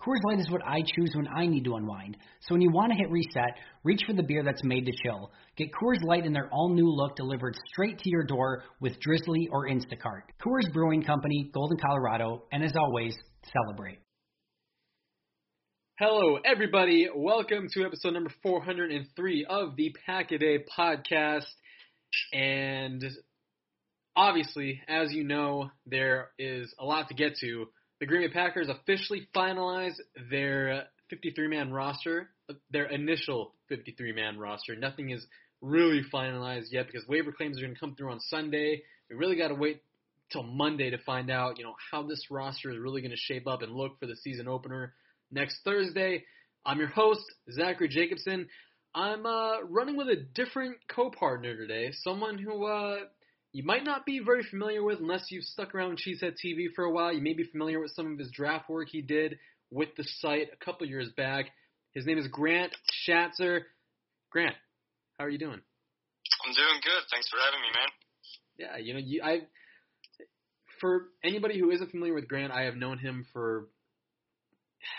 Coors Light is what I choose when I need to unwind. So when you want to hit reset, reach for the beer that's made to chill. Get Coors Light in their all new look delivered straight to your door with Drizzly or Instacart. Coors Brewing Company, Golden, Colorado, and as always, celebrate. Hello, everybody. Welcome to episode number 403 of the Pack a Day podcast. And obviously, as you know, there is a lot to get to. The Green Bay Packers officially finalized their 53 man roster, their initial 53 man roster. Nothing is really finalized yet because waiver claims are going to come through on Sunday. We really got to wait till Monday to find out, you know, how this roster is really going to shape up and look for the season opener next Thursday. I'm your host, Zachary Jacobson. I'm uh, running with a different co-partner today, someone who uh, you might not be very familiar with unless you've stuck around Cheesehead TV for a while. You may be familiar with some of his draft work he did with the site a couple years back. His name is Grant Schatzer. Grant, how are you doing? I'm doing good. Thanks for having me, man. Yeah, you know, you, I for anybody who isn't familiar with Grant, I have known him for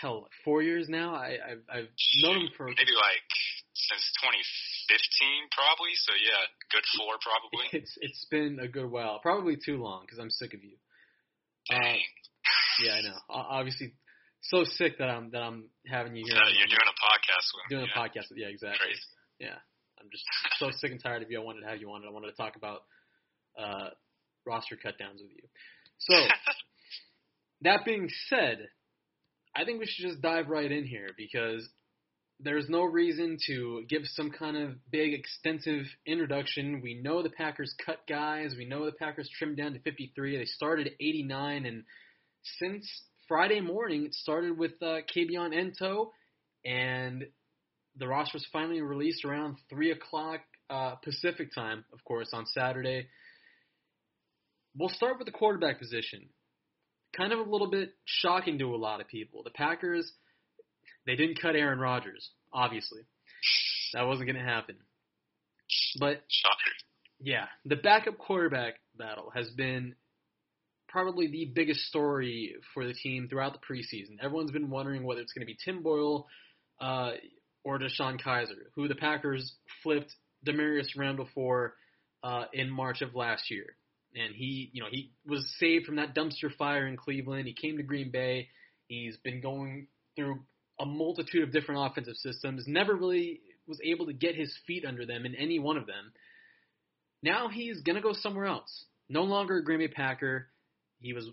hell four years now. I, I've I've known him for maybe like since 2015, probably. So yeah, good four probably. It's it's been a good while, probably too long because I'm sick of you. Dang. Uh, yeah, I know. Obviously, so sick that I'm that I'm having you here. Uh, you're doing a podcast with doing yeah. a podcast with yeah, exactly. Crazy. Yeah, I'm just so sick and tired of you. I wanted to have you on. I wanted to talk about uh, roster cutdowns with you. So, that being said, I think we should just dive right in here because there's no reason to give some kind of big, extensive introduction. We know the Packers cut guys. We know the Packers trimmed down to 53. They started at 89, and since Friday morning, it started with uh, Kabion Ento, and the roster was finally released around 3 o'clock uh, Pacific time, of course, on Saturday. We'll start with the quarterback position. Kind of a little bit shocking to a lot of people. The Packers, they didn't cut Aaron Rodgers, obviously. That wasn't going to happen. But, Shocker. yeah, the backup quarterback battle has been probably the biggest story for the team throughout the preseason. Everyone's been wondering whether it's going to be Tim Boyle uh, or DeShone Kizer, who the Packers flipped Damarious Randall for uh, in March of last year and he, you know, he was saved from that dumpster fire in Cleveland. He came to Green Bay. He's been going through a multitude of different offensive systems. Never really was able to get his feet under them in any one of them. Now he's gonna go somewhere else. No longer a Green Bay Packer. He was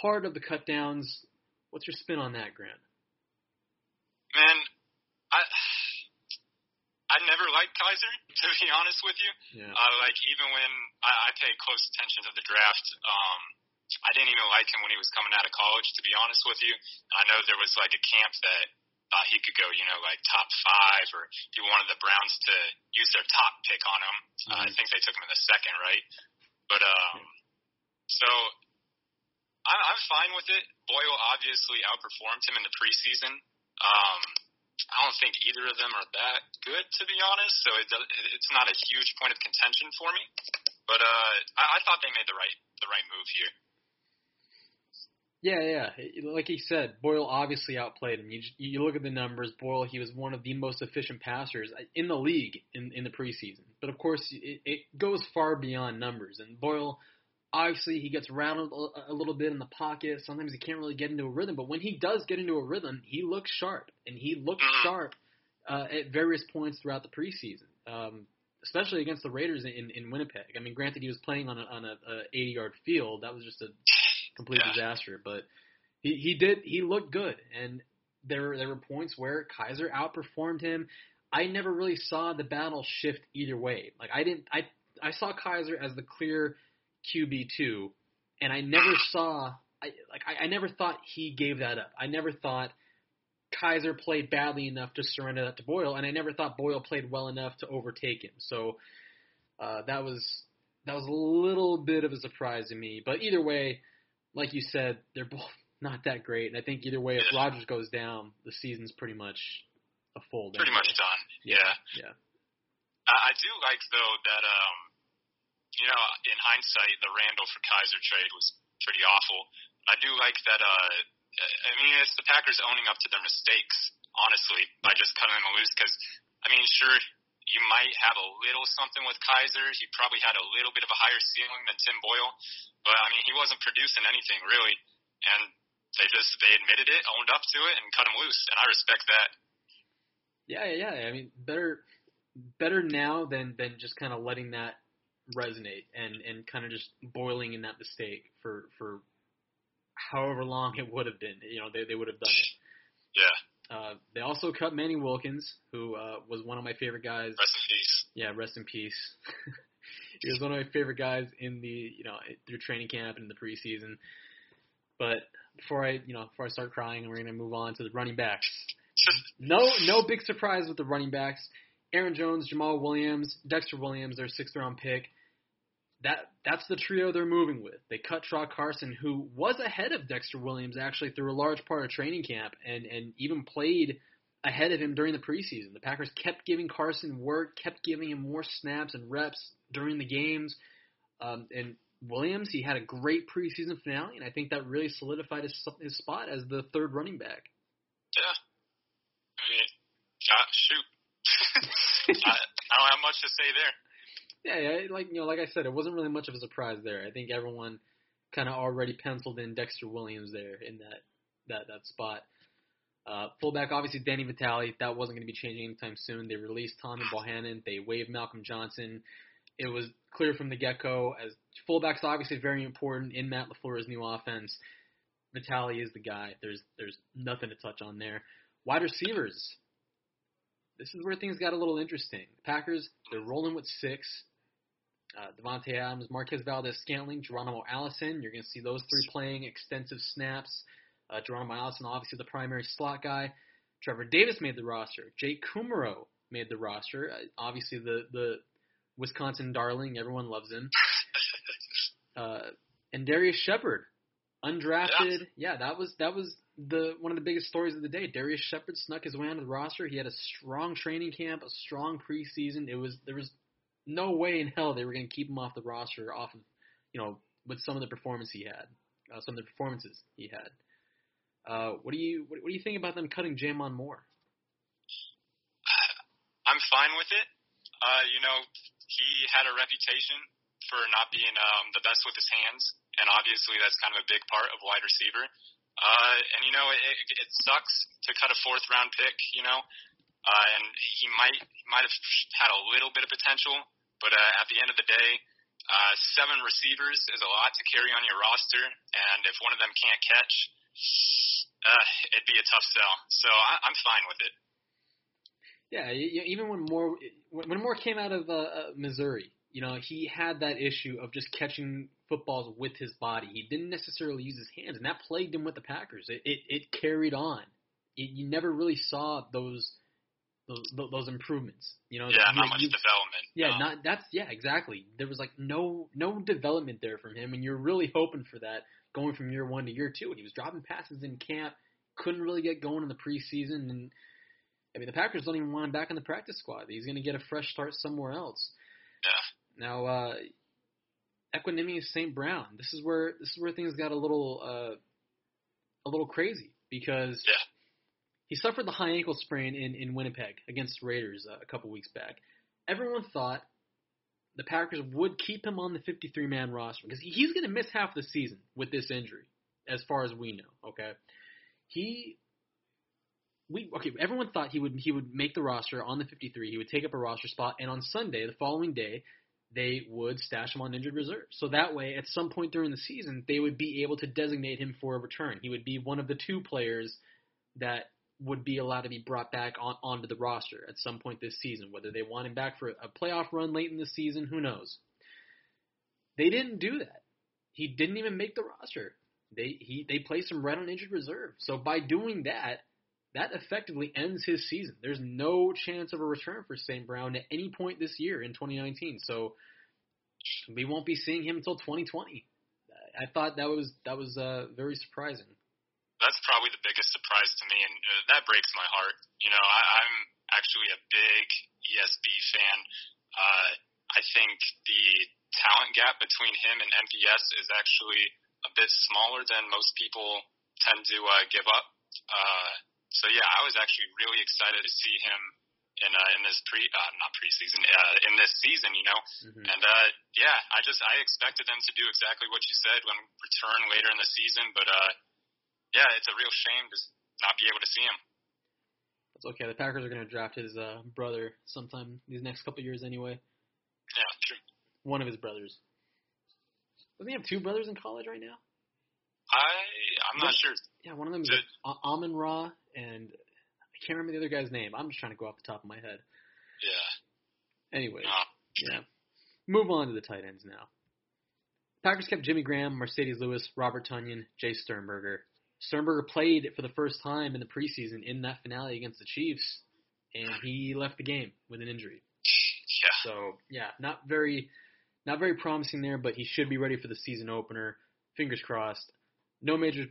part of the cutdowns. What's your spin on that, Grant? Man, I I never liked Kizer, to be honest with you. Yeah. Uh, like even when I, I paid close attention to the draft, um, I didn't even like him when he was coming out of college, to be honest with you. I know there was like a camp that uh, he could go, you know, like top five, or he wanted the Browns to use their top pick on him. Uh, I think they took him in the second, right? But um, so I, I'm fine with it. Boyle obviously outperformed him in the preseason. Um, I don't think either of them are that good, to be honest. So it does, it's not a huge point of contention for me. But uh, I, I thought they made the right the right move here. Yeah, yeah. Like he said, Boyle obviously outplayed him. You you look at the numbers. Boyle, he was one of the most efficient passers in the league in in the preseason. But of course, it, it goes far beyond numbers. And Boyle, obviously, he gets rattled a little bit in the pocket. Sometimes he can't really get into a rhythm. But when he does get into a rhythm, he looks sharp, and he looked sharp uh, at various points throughout the preseason. Um, especially against the Raiders in, in Winnipeg. I mean, granted, he was playing on a, on a, a 80 yard field. That was just a complete Yeah. disaster. But he he did he looked good, and there there were points where Kizer outperformed him. I never really saw the battle shift either way. Like I didn't I I saw Kizer as the clear QB two, and I never saw I like I, I never thought he gave that up. I never thought Kizer played badly enough to surrender that to Boyle, and I never thought Boyle played well enough to overtake him. So uh, that was that was a little bit of a surprise to me. But either way, like you said, they're both not that great, and I think either way, if Yeah. Rodgers goes down, the season's pretty much a fold. Pretty much done. Yeah. yeah. I, I do like though that um, you know, in hindsight, the Randall for Kizer trade was pretty awful. I do like that. Uh, I mean, it's the Packers owning up to their mistakes, honestly, by just cutting them loose. Because I mean, sure, you might have a little something with Kizer. He probably had a little bit of a higher ceiling than Tim Boyle, but I mean, he wasn't producing anything really, and they just they admitted it, owned up to it, and cut him loose, and I respect that. Yeah, yeah, yeah. I mean, better better now than than just kind of letting that resonate and and kind of just boiling in that mistake for for however long it would have been. You know, they they would have done it. Yeah, Uh, they also cut Manny Wilkins, who uh, was one of my favorite guys. rest in peace. Yeah, rest in peace. he was one of my favorite guys in the you know through training camp and in the preseason. But before I you know before I start crying, we're gonna move on to the running backs. No, no big surprise with the running backs. Aaron Jones, Jamaal Williams, Dexter Williams, their sixth round pick. That that's the trio they're moving with. They cut Shaw Carson, who was ahead of Dexter Williams actually through a large part of training camp, and and even played ahead of him during the preseason. The Packers kept giving Carson work, kept giving him more snaps and reps during the games. Um, and Williams, he had a great preseason finale, and I think that really solidified his his spot as the third running back. Yeah. I mean, shoot. I, I don't have much to say there. Yeah, like you know, like I said, it wasn't really much of a surprise there. I think everyone kind of already penciled in Dexter Williams there in that that that spot. Uh, fullback, obviously Danny Vitale. That wasn't going to be changing anytime soon. They released Tommy Bohanon. They waived Malcolm Johnson. It was clear from the get-go as fullbacks obviously very important in Matt LaFleur's new offense. Vitale is the guy. There's there's nothing to touch on there. Wide receivers. This is where things got a little interesting. Packers, they're rolling with six. Uh, Davante Adams, Marquez Valdes-Scantling, Geronimo Allison. You're going to see those three playing extensive snaps. Uh, Geronimo Allison, obviously the primary slot guy. Trevor Davis made the roster. Jake Kumerow made the roster. Uh, obviously the the Wisconsin darling. Everyone loves him. Uh, and Darrius Shepherd, undrafted. Yeah. that was that was the one of the biggest stories of the day. Darrius Shepherd snuck his way onto the roster. He had a strong training camp, a strong preseason. It was there was no way in hell they were going to keep him off the roster, off of you know with some of the performance he had, uh, some of the performances he had. Uh, what do you what, what do you think about them cutting J'Mon Moore? I'm fine with it. Uh, you know, he had a reputation for not being um, the best with his hands, and obviously that's kind of a big part of wide receiver. Uh, and you know, it, it sucks to cut a fourth round pick. You know, uh, and he might he might have had a little bit of potential, but uh, at the end of the day, uh, seven receivers is a lot to carry on your roster, and if one of them can't catch, uh, it'd be a tough sell. So I, I'm fine with it. Yeah, even when Moore when Moore came out of uh, uh, Missouri, you know, he had that issue of just catching footballs with his body. He didn't necessarily use his hands, and that plagued him with the Packers. It it, it carried on. It, you never really saw those those, those improvements. You know, yeah, you, not much you, development. Yeah, no. not that's yeah, exactly. There was like no no development there from him, and you're really hoping for that going from year one to year two. And he was dropping passes in camp, couldn't really get going in the preseason, and I mean the Packers don't even want him back in the practice squad. He's going to get a fresh start somewhere else. Yeah. Now, uh, Equanimeous St. Brown. This is where this is where things got a little uh, a little crazy because yeah. he suffered the high ankle sprain in, in Winnipeg against the Raiders uh, a couple weeks back. Everyone thought the Packers would keep him on the 53 man roster because he's going to miss half the season with this injury, as far as we know. Okay, he we okay. Everyone thought he would he would make the roster on the 53. He would take up a roster spot, and on Sunday, the following day, they would stash him on injured reserve. So that way, at some point during the season, they would be able to designate him for a return. He would be one of the two players that would be allowed to be brought back on onto the roster at some point this season. Whether they want him back for a playoff run late in the season, who knows? They didn't do that. He didn't even make the roster. They he they placed him right on injured reserve. So by doing that, that effectively ends his season. There's no chance of a return for St. Brown at any point this year in 2019. So we won't be seeing him until 2020. I thought that was that was uh, very surprising. That's probably the biggest surprise to me, and uh, that breaks my heart. You know, I, I'm actually a big ESB fan. Uh, I think the talent gap between him and MVS is actually a bit smaller than most people tend to uh, give up. Uh, so yeah, I was actually really excited to see him in uh, in this pre uh, not preseason uh, in this season, you know. Mm-hmm. And uh, yeah, I just I expected them to do exactly what you said when return later in the season, but uh, yeah, it's a real shame to not be able to see him. That's okay. The Packers are going to draft his uh, brother sometime these next couple years anyway. Yeah, true. One of his brothers. Doesn't he have two brothers in college right now? I I'm not sure. Yeah, one of them is Amon Ra, and I can't remember the other guy's name. I'm just trying to go off the top of my head. Yeah. Anyway, No. yeah. Move on to the tight ends now. Packers kept Jimmy Graham, Marcedes Lewis, Robert Tonyan, Jace Sternberger. Sternberger played for the first time in the preseason in that finale against the Chiefs, and he left the game with an injury. Yeah. So yeah, not very, not very promising there, but he should be ready for the season opener. Fingers crossed. No major,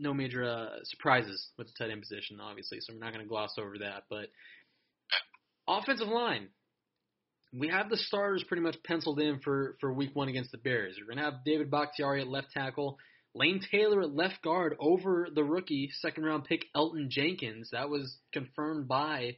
no major uh, surprises with the tight end position, obviously. So we're not going to gloss over that. But offensive line, we have the starters pretty much penciled in for for Week One against the Bears. We're going to have David Bakhtiari at left tackle. Lane Taylor at left guard over the rookie second round pick Elgton Jenkins. That was confirmed by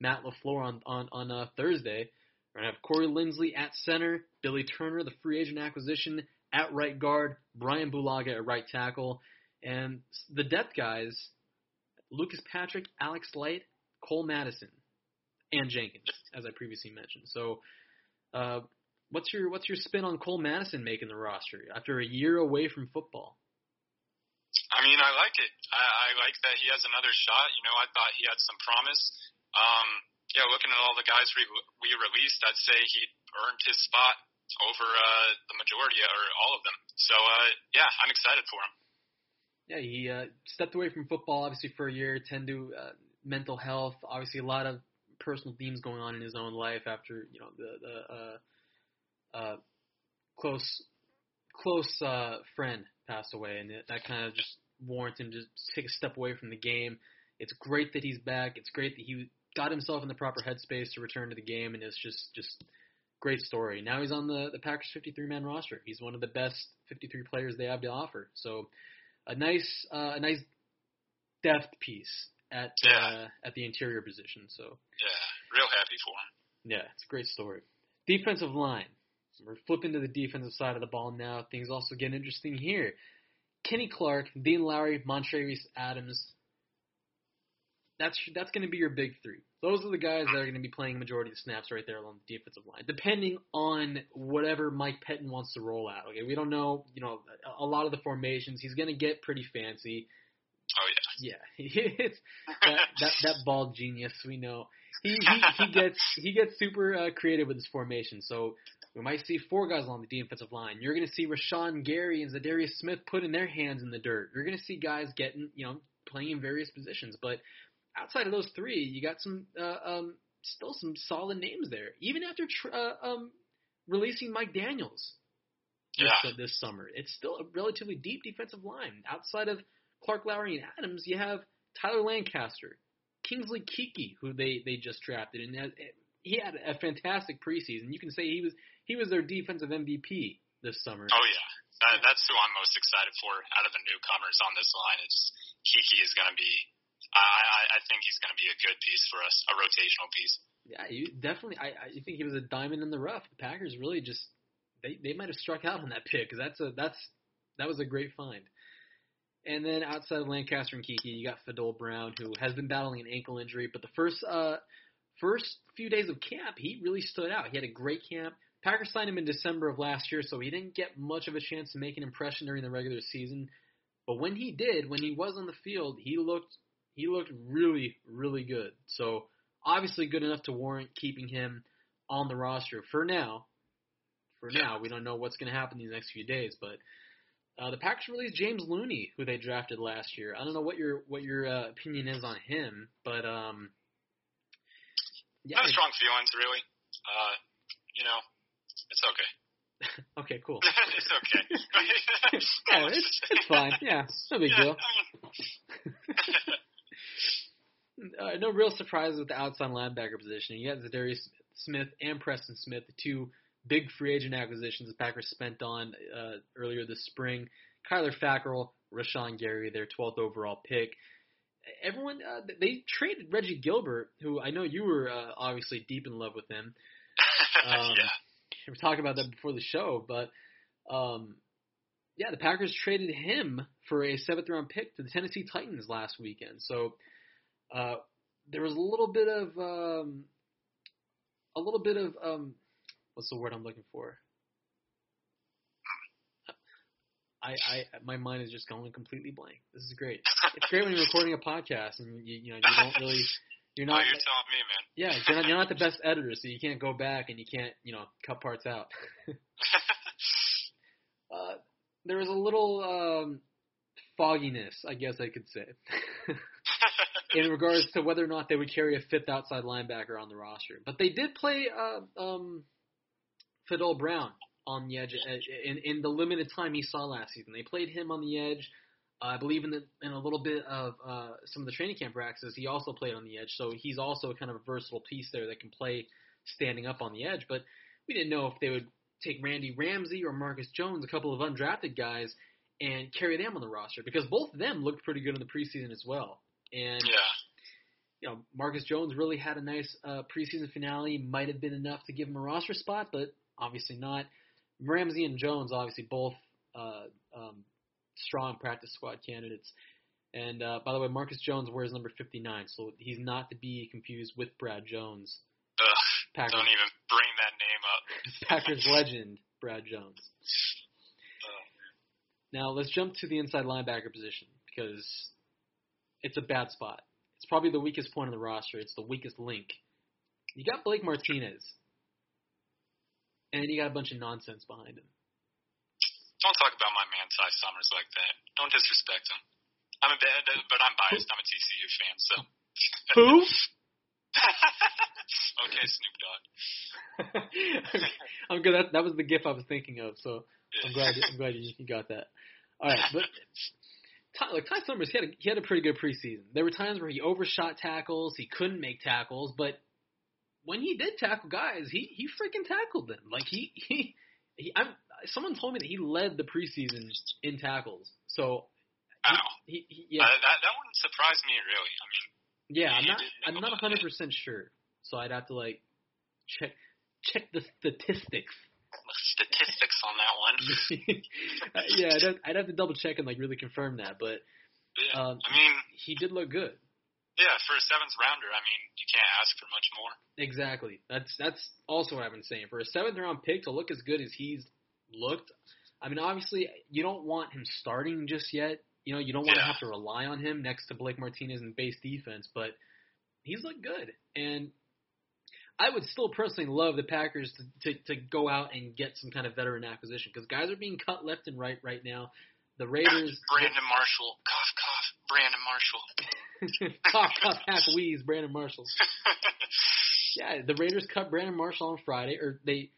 Matt LaFleur on on, on uh, Thursday. We're gonna have Corey Linsley at center, Billy Turner, the free agent acquisition, at right guard, Brian Bulaga at right tackle, and the depth guys: Lucas Patrick, Alex Light, Cole Madison, and Jenkins, as I previously mentioned. So, uh, what's your what's your spin on Cole Madison making the roster after a year away from football? I mean, I like it. I, I like that he has another shot. You know, I thought he had some promise. Um, yeah, looking at all the guys we we released, I'd say he earned his spot over uh, the majority or all of them. So uh, yeah, I'm excited for him. Yeah, he uh, stepped away from football obviously for a year, tend to uh, mental health, obviously a lot of personal themes going on in his own life after you know the the uh, uh, close close uh, friend passed away, and that kind of just warrants him to take a step away from the game. It's great that he's back. It's great that he got himself in the proper headspace to return to the game, and it's just just great story. Now he's on the the Packers 53 man roster. He's one of the best 53 players they have to offer. So a nice uh, a nice depth piece at Yeah. uh, at the interior position. So Yeah, real happy for him. yeah, it's a great story. Defensive line. We're flipping to the defensive side of the ball now. Things also get interesting here. Kenny Clark, Dean Lowry, Montravius Adams. That's that's going to be your big three. Those are the guys that are going to be playing the majority of the snaps right there along the defensive line, depending on whatever Mike Pettine wants to roll out. Okay, we don't know. You know, a, a lot of the formations. He's going to get pretty fancy. Oh yeah. Yeah, it's that, that that bald genius. We know he he, he gets he gets super uh, creative with his formation. So we might see four guys along the defensive line. You're going to see Rashan Gary and Za'Darius Smith putting their hands in the dirt. You're going to see guys getting you know playing in various positions. But outside of those three, you got some uh, um still some solid names there. Even after tr- uh, um releasing Mike Daniels this, Yeah. uh, this summer, it's still a relatively deep defensive line. Outside of Clark Lowry and Adams, you have Tyler Lancaster, Kingsley Keke, who they they just drafted, and has, he had a fantastic preseason. You can say he was he was their defensive MVP this summer. Oh yeah, that, that's who I'm most excited for out of the newcomers on this line. It's Keke is going to be. I, I think he's going to be a good piece for us, a rotational piece. Yeah, you definitely. I, I think he was a diamond in the rough. The Packers really just they they might have struck out on that pick because that's a that's that was a great find. And then outside of Lancaster and Keke, you got Fadol Brown, who has been battling an ankle injury, but the first uh first few days of camp, he really stood out. He had a great camp. Packers signed him in December of last year, so he didn't get much of a chance to make an impression during the regular season. But when he did, when he was on the field, he looked he looked really really good. So obviously good enough to warrant keeping him on the roster for now. For now, we don't know what's going to happen these next few days, but uh, the Packers released James Looney, who they drafted last year. I don't know what your what your uh, opinion is on him, but um, yeah, No strong feelings, really. Uh, you know, it's okay. okay, cool. it's okay. oh, it's it's fine. Yeah, no big yeah, deal. I mean, Uh, no real surprises with the outside linebacker position. You got Za'Darius Smith and Preston Smith, the two big free agent acquisitions the Packers spent on uh, earlier this spring. Kyler Fackrell, Rashan Gary, their 12th overall pick. Everyone, uh, they traded Reggie Gilbert, who I know you were uh, obviously deep in love with him. Um, yeah. We were talking about that before the show, but um, yeah, the Packers traded him for a seventh round pick to the Tennessee Titans last weekend. So uh, there was a little bit of um, a little bit of um, what's the word I'm looking for? I, I my mind is just going completely blank. This is great. It's great when you're recording a podcast and you you know you don't really you're oh, not you're telling me, man. yeah you're not, you're not the best editor so you can't go back and you can't you know cut parts out. uh, there was a little um, fogginess, I guess I could say, in regards to whether or not they would carry a fifth outside linebacker on the roster. But they did play uh, um, Fadol Brown on the edge uh, in, in the limited time he saw last season. They played him on the edge. Uh, I believe in the in a little bit of uh, some of the training camp practices, he also played on the edge. So he's also kind of a versatile piece there that can play standing up on the edge. But we didn't know if they would take Randy Ramsey or Marcus Jones, a couple of undrafted guys, and carry them on the roster because both of them looked pretty good in the preseason as well. And yeah. you know, Marcus Jones really had a nice uh, preseason finale. Might have been enough to give him a roster spot, but obviously not. Ramsey and Jones, obviously both uh, um, strong practice squad candidates. And uh, by the way, Marcus Jones wears number 59, so he's not to be confused with Brad Jones, Ugh, Packers don't even bring that name up. Packers legend, Brad Jones. Oh, Now let's jump to the inside linebacker position because it's a bad spot. It's probably the weakest point on the roster. It's the weakest link. You got Blake Martinez, and you got a bunch of nonsense behind him. Don't talk about my man Ty Summers like that. Don't disrespect him. I'm a bad, but I'm biased. I'm a TCU fan, so. Who? okay, Snoop Dogg. I'm good. That, that was the gif I was thinking of. So I'm glad. I'm glad you, you got that. All right, but Ty, like Ty Summers, he had a, he had a pretty good preseason. There were times where he overshot tackles, he couldn't make tackles, but when he did tackle guys, he he freaking tackled them. Like he he, he I'm someone told me that he led the preseason in tackles. So Wow. he, he Uh, yeah that that wouldn't surprise me really. I mean, yeah I'm not I'm not that 100 percent sure. So I'd have to like check check the statistics. Statistics on that one. Uh, yeah, I'd have, I'd have to double check and like really confirm that, but Yeah. um, I mean, he did look good. yeah, for a seventh rounder, I mean, you can't ask for much more. Exactly. That's that's also what I've been saying. For a seventh round pick to look as good as he's looked, I mean, obviously you don't want him starting just yet. You know, you don't want to have to rely on him next to Blake Martinez in base defense, but he's looked good. And I would still personally love the Packers to, to, to go out and get some kind of veteran acquisition because guys are being cut left and right right now. The Raiders, Brandon Marshall, cough, cough. Brandon Marshall. cough, cough, hack, wheeze, Brandon Marshall. Yeah, the Raiders cut Brandon Marshall on Friday, or they,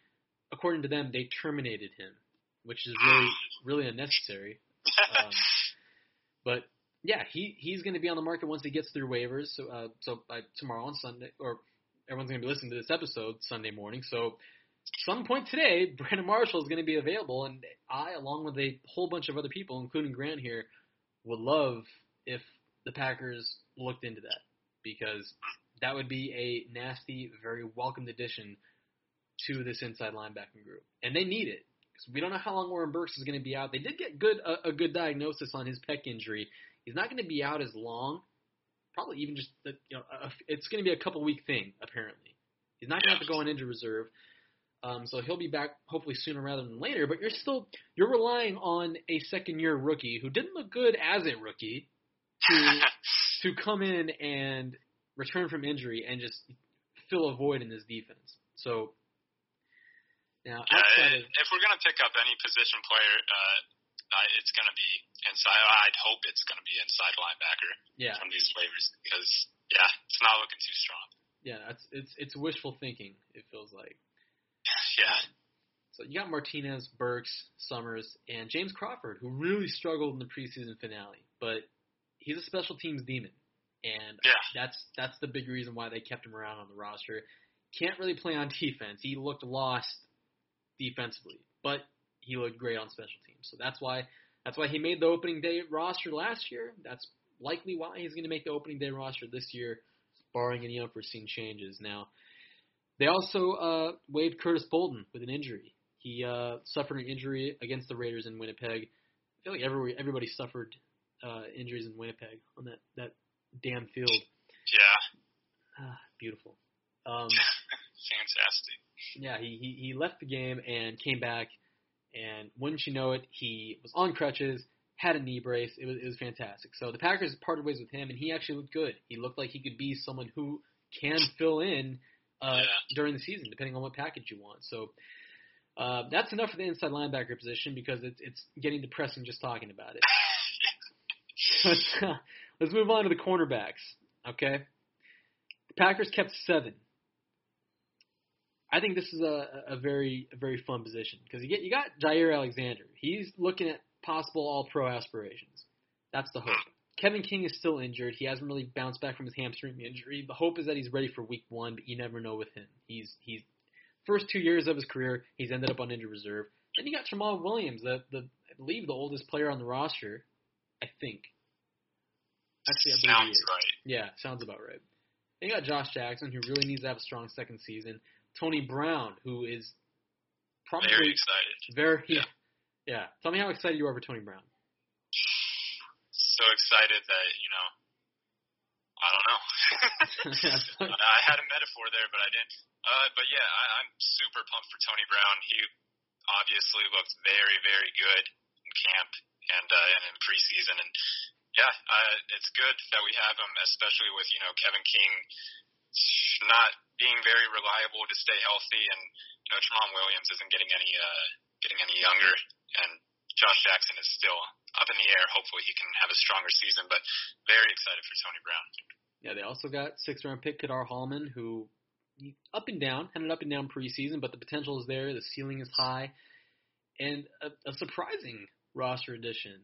according to them, they terminated him, which is really really unnecessary. Um, but yeah, he he's going to be on the market once he gets through waivers. So uh, so by tomorrow on Sunday, or everyone's going to be listening to this episode Sunday morning. So some point today, Brandon Marshall is going to be available, and I, along with a whole bunch of other people, including Grant here, would love if the Packers looked into that because that would be a nasty, very welcomed addition to this inside linebacking group, and they need it. 'Cause we don't know how long Oren Burks is going to be out. They did get good a, a good diagnosis on his pec injury. He's not going to be out as long. Probably even just the, you know a, it's going to be a couple week thing apparently. He's not going to have to go on injured reserve. Um, so he'll be back hopefully sooner rather than later. But you're still you're relying on a second year rookie who didn't look good as a rookie to to come in and return from injury and just fill a void in this defense. So now Yeah, outside of if we're gonna pick up any position player, uh, it's gonna be inside. I'd hope it's gonna be inside linebacker yeah from these waivers because yeah, it's not looking too strong. yeah it's it's it's wishful thinking. It feels like. Yeah, So you got Martinez, Burks, Summers, and James Crawford, who really struggled in the preseason finale, but he's a special teams demon, and Yeah. that's that's the big reason why they kept him around on the roster. Can't really play on defense. He looked lost defensively, but he looked great on special teams. So that's why that's why he made the opening day roster last year. That's likely why he's going to make the opening day roster this year, barring any unforeseen changes. Now, they also uh, waived Curtis Bolden with an injury. He uh, suffered an injury against the Raiders in Winnipeg. I feel like every, everybody suffered uh, injuries in Winnipeg on that, that damn field. yeah, Ah, beautiful. Um, fantastic. yeah, he, he he left the game and came back, and wouldn't you know it, he was on crutches, had a knee brace. It was it was fantastic. So the Packers parted ways with him, and he actually looked good. He looked like he could be someone who can fill in uh, Yeah. during the season, depending on what package you want. So. Uh, that's enough for the inside linebacker position because it's it's getting depressing just talking about it. let's, uh, let's move on to the cornerbacks. Okay, the Packers kept seven. I think this is a, a very a very fun position because you get you got Jaire Alexander. He's looking at possible All Pro aspirations. That's the hope. Kevin King is still injured. He hasn't really bounced back from his hamstring injury. The hope is that he's ready for Week One, but you never know with him. He's he's first two years of his career, he's ended up on injured reserve. Then you got Jamal Williams, the the I believe the oldest player on the roster. I think. Actually, I believe Sounds right. Yeah, sounds about right. Then you got Josh Jackson, who really needs to have a strong second season. Tony Brown, who is probably Very excited. very Yeah. yeah. Tell me how excited you are for Tony Brown. So excited that you know. I don't know. I had a metaphor there, but I didn't. Uh, but yeah, I, I'm super pumped for Tony Brown. He obviously looked very, very good in camp and uh, and in preseason, and yeah, uh, it's good that we have him, especially with you know Kevin King not being very reliable to stay healthy, and you know Tramon Williams isn't getting any uh, getting any younger, and Josh Jackson is still up in the air. Hopefully, he can have a stronger season, but very excited for Tony Brown. Yeah, they also got sixth round pick Ka'dar Hollman, who up and down, had an up and down preseason, but the potential is there. The ceiling is high, and a, a surprising roster addition,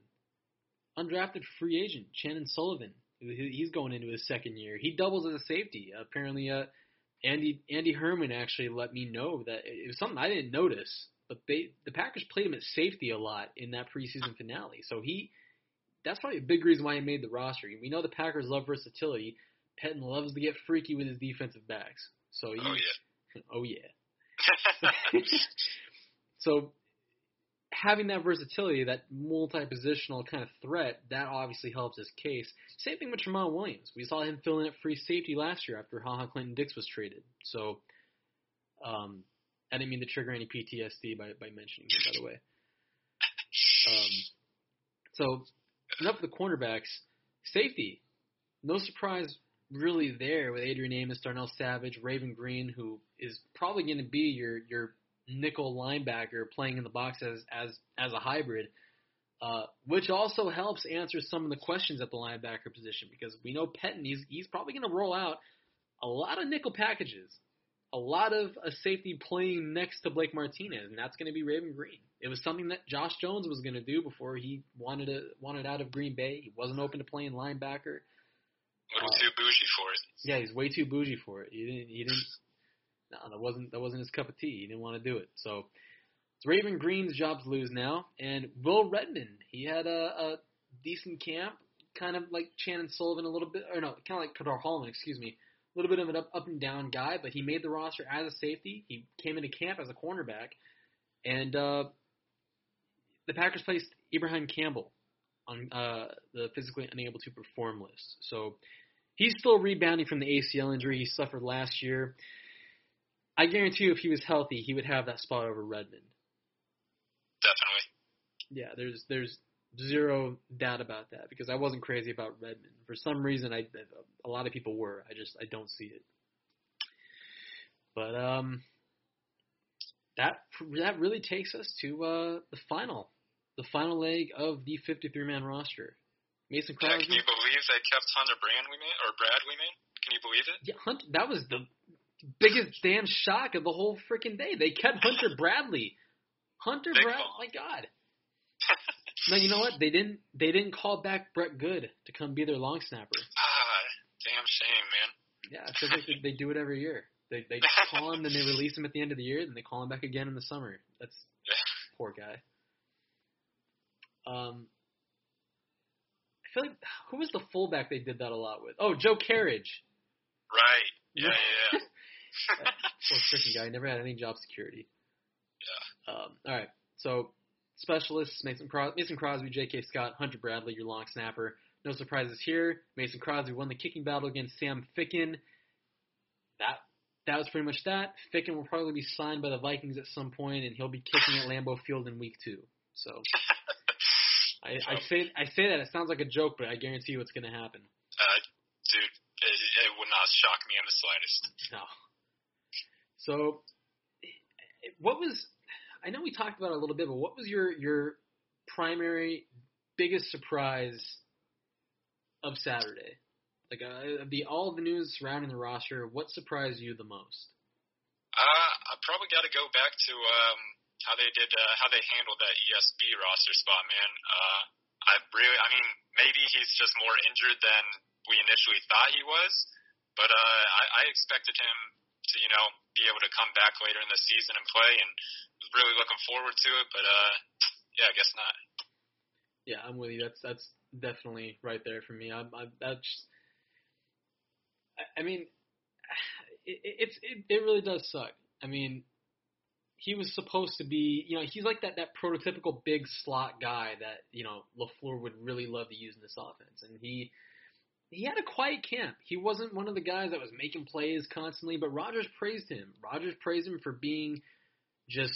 undrafted free agent Chandon Sullivan. He- He's going into his second year. He doubles as a safety. Apparently, uh, Andy Andy Herman actually let me know that it was something I didn't notice, but they the Packers played him at safety a lot in that preseason finale. So he that's probably a big reason why he made the roster. We know the Packers love versatility. Pettine loves to get freaky with his defensive backs. So he, Oh yeah. oh yeah. so having that versatility, that multi-positional kind of threat, that obviously helps his case. Same thing with Tramon Williams. We saw him filling at free safety last year after Ha Ha Clinton Dix was traded. So um, I didn't mean to trigger any PTSD by, by mentioning him, by the way. Um, so enough of the cornerbacks. Safety, no surprise really there with Adrian Amos, Darnell Savage, Raven Greene, who is probably going to be your your nickel linebacker playing in the box as as as a hybrid. Uh, which also helps answer some of the questions at the linebacker position because we know Pettine he's he's probably going to roll out a lot of nickel packages, a lot of a safety playing next to Blake Martinez, and that's going to be Raven Greene. It was something that Josh Jones was going to do before he wanted to wanted out of Green Bay. He wasn't open to playing linebacker. A little too bougie for it. Yeah, he's way too bougie for it. He didn't. He didn't. No, that wasn't that wasn't his cup of tea. He didn't want to do it. So it's Raven Greene's job to lose now, and Will Redmond. He had a, a decent camp, kind of like Chandon Sullivan a little bit, or no, kind of like Ka'dar Hollman, excuse me. A little bit of an up, up and down guy, but he made the roster as a safety. He came into camp as a cornerback, and uh, the Packers placed Ibraheim Campbell on uh, the physically unable to perform list. So he's still rebounding from the ACL injury he suffered last year. I guarantee you, if he was healthy, he would have that spot over Redmond. Definitely. Yeah, there's there's zero doubt about that because I wasn't crazy about Redmond. For some reason, I a lot of people were. I just I don't see it. But um, that that really takes us to uh, the final, the final leg of the 53 man roster. Mason Yeah, Crosby. can you believe they kept Hunter Brand we made or Brad we made? Can you believe it? Yeah, Hunt, that was the biggest damn shock of the whole freaking day. They kept Hunter Bradley. Hunter Big Brad, call. my God. No, you know what? They didn't. They didn't call back Brett Goode to come be their long snapper. ah, damn shame, man. Yeah, they, they do it every year. They they call him, then they release him at the end of the year, then they call him back again in the summer. That's poor guy. Um, I feel like who was the fullback they did that a lot with? Oh, Joe Kerridge. Right. Yeah, yeah, Poor freaking guy. Never had any job security. yeah. Um, all right. So specialists: Mason, Cros- Mason Crosby, J.K. Scott, Hunter Bradley, your long snapper. No surprises here. Mason Crosby won the kicking battle against Sam Ficken. That that was pretty much that. Ficken will probably be signed by the Vikings at some point, and he'll be kicking at Lambeau Field in Week Two. So I, I say I say that it sounds like a joke, but I guarantee you it's going to happen. Uh, dude, it, it would not shock me in the slightest. No. So, what was? I know we talked about a little bit, but what was your your primary biggest surprise of Saturday? Like uh, the all the news surrounding the roster, what surprised you the most? Uh, I probably got to go back to um, how they did, uh, how they handled that ESB roster spot, man. Uh, I really, I mean, maybe he's just more injured than we initially thought he was, but uh, I, I expected him to, you know, be able to come back later in the season and play, and was really looking forward to it. But uh, yeah, I guess not. Yeah, I'm with you. That's that's definitely right there for me. I'm, I'm that's. I- I mean, it, it's it, it really does suck. I mean, he was supposed to be, you know, he's like that that prototypical big slot guy that you know LaFleur would really love to use in this offense, and he he had a quiet camp. He wasn't one of the guys that was making plays constantly, but Rodgers praised him. Rodgers praised him for being just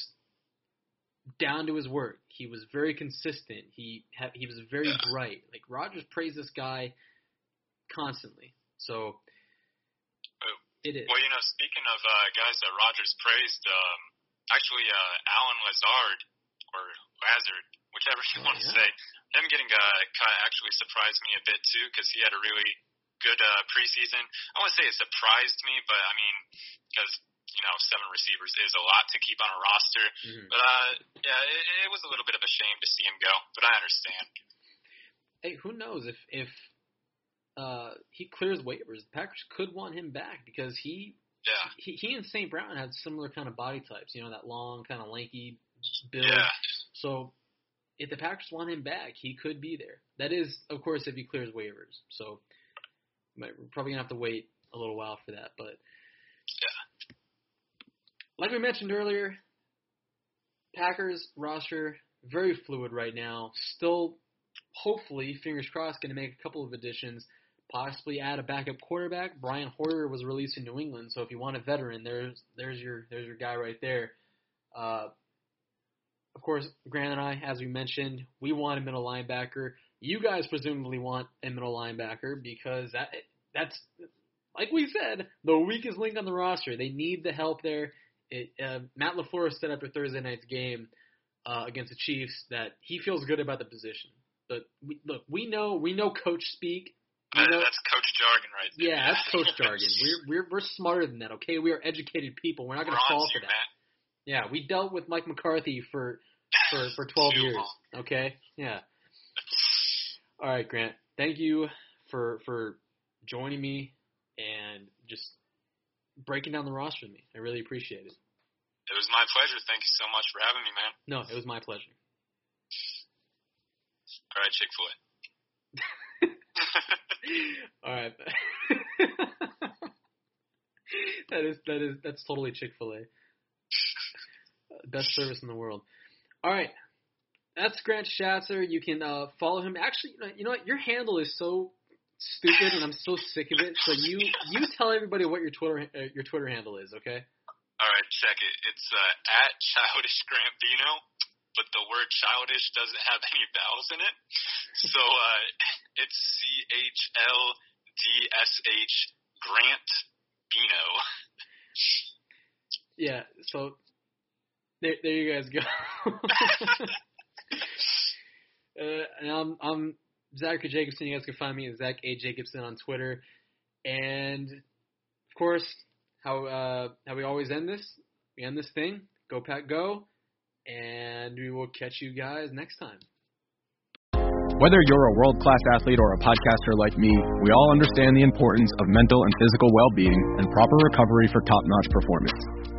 down to his work. He was very consistent. He ha- he was very Yeah. bright. Like Rodgers praised this guy constantly. So Oh. it is. Well, you know, speaking of uh, guys that Rodgers praised, um, actually, uh, Allen Lazard or Lazard, whichever you Oh, want to say, him getting uh, cut actually surprised me a bit too because he had a really good uh, preseason. I wouldn't say it surprised me, but I mean, because you know, seven receivers is a lot to keep on a roster. Mhm. But uh, yeah, it, it was a little bit of a shame to see him go, but I understand. Hey, who knows if if uh, he clears waivers, the Packers could want him back because he Yeah, he, he and St. Brown had similar kind of body types. You know, that long, kind of lanky build. yeah. So if the Packers want him back, he could be there. That is, of course, if he clears waivers. So might, we're probably gonna have to wait a little while for that. But like we mentioned earlier, Packers roster very fluid right now. Still, hopefully, fingers crossed, going to make a couple of additions. Possibly add a backup quarterback. Brian Hoyer was released in New England, so if you want a veteran, there's there's your there's your guy right there. Uh, of course, Grant and I, as we mentioned, we want a middle linebacker. You guys presumably want a middle linebacker because that that's like we said the weakest link on the roster. They need the help there. It, uh, Matt LaFleur said after Thursday night's game uh, against the Chiefs that he feels good about the position. But we, look, we know we know coach speak. Know, that's coach jargon right there. Yeah, that's coach jargon. We're we're we're smarter than that. Okay, we are educated people. We're not going to fall for that. Man. Yeah, we dealt with Mike McCarthy for for for 12 years. Okay, yeah. All right, Grant. Thank you for for joining me and just breaking down the roster with me. I really appreciate it. It was my pleasure. Thank you so much for having me, man. No, it was my pleasure. All right, Chick Fil A. All right. that is that is that's totally Chick Fil A. Best service in the world. All right, that's Grant Schatzer. You can uh, follow him. Actually, you know, what? Your handle is so stupid, and I'm so sick of it. So you you tell everybody what your Twitter uh, your Twitter handle is, okay? All right, check it. It's uh, at childish Grantbino, but the word childish doesn't have any vowels in it. So uh, it's C H L D S H Grant Bino. Yeah. So there, there you guys go. uh, and I'm I'm Zachary Jacobson. You guys can find me at Zach A Jacobson on Twitter, and of course, how uh, how we always end this. We end this thing. Go Pack Go, and we will catch you guys next time. Whether you're a world class athlete or a podcaster like me, we all understand the importance of mental and physical well being and proper recovery for top notch performance.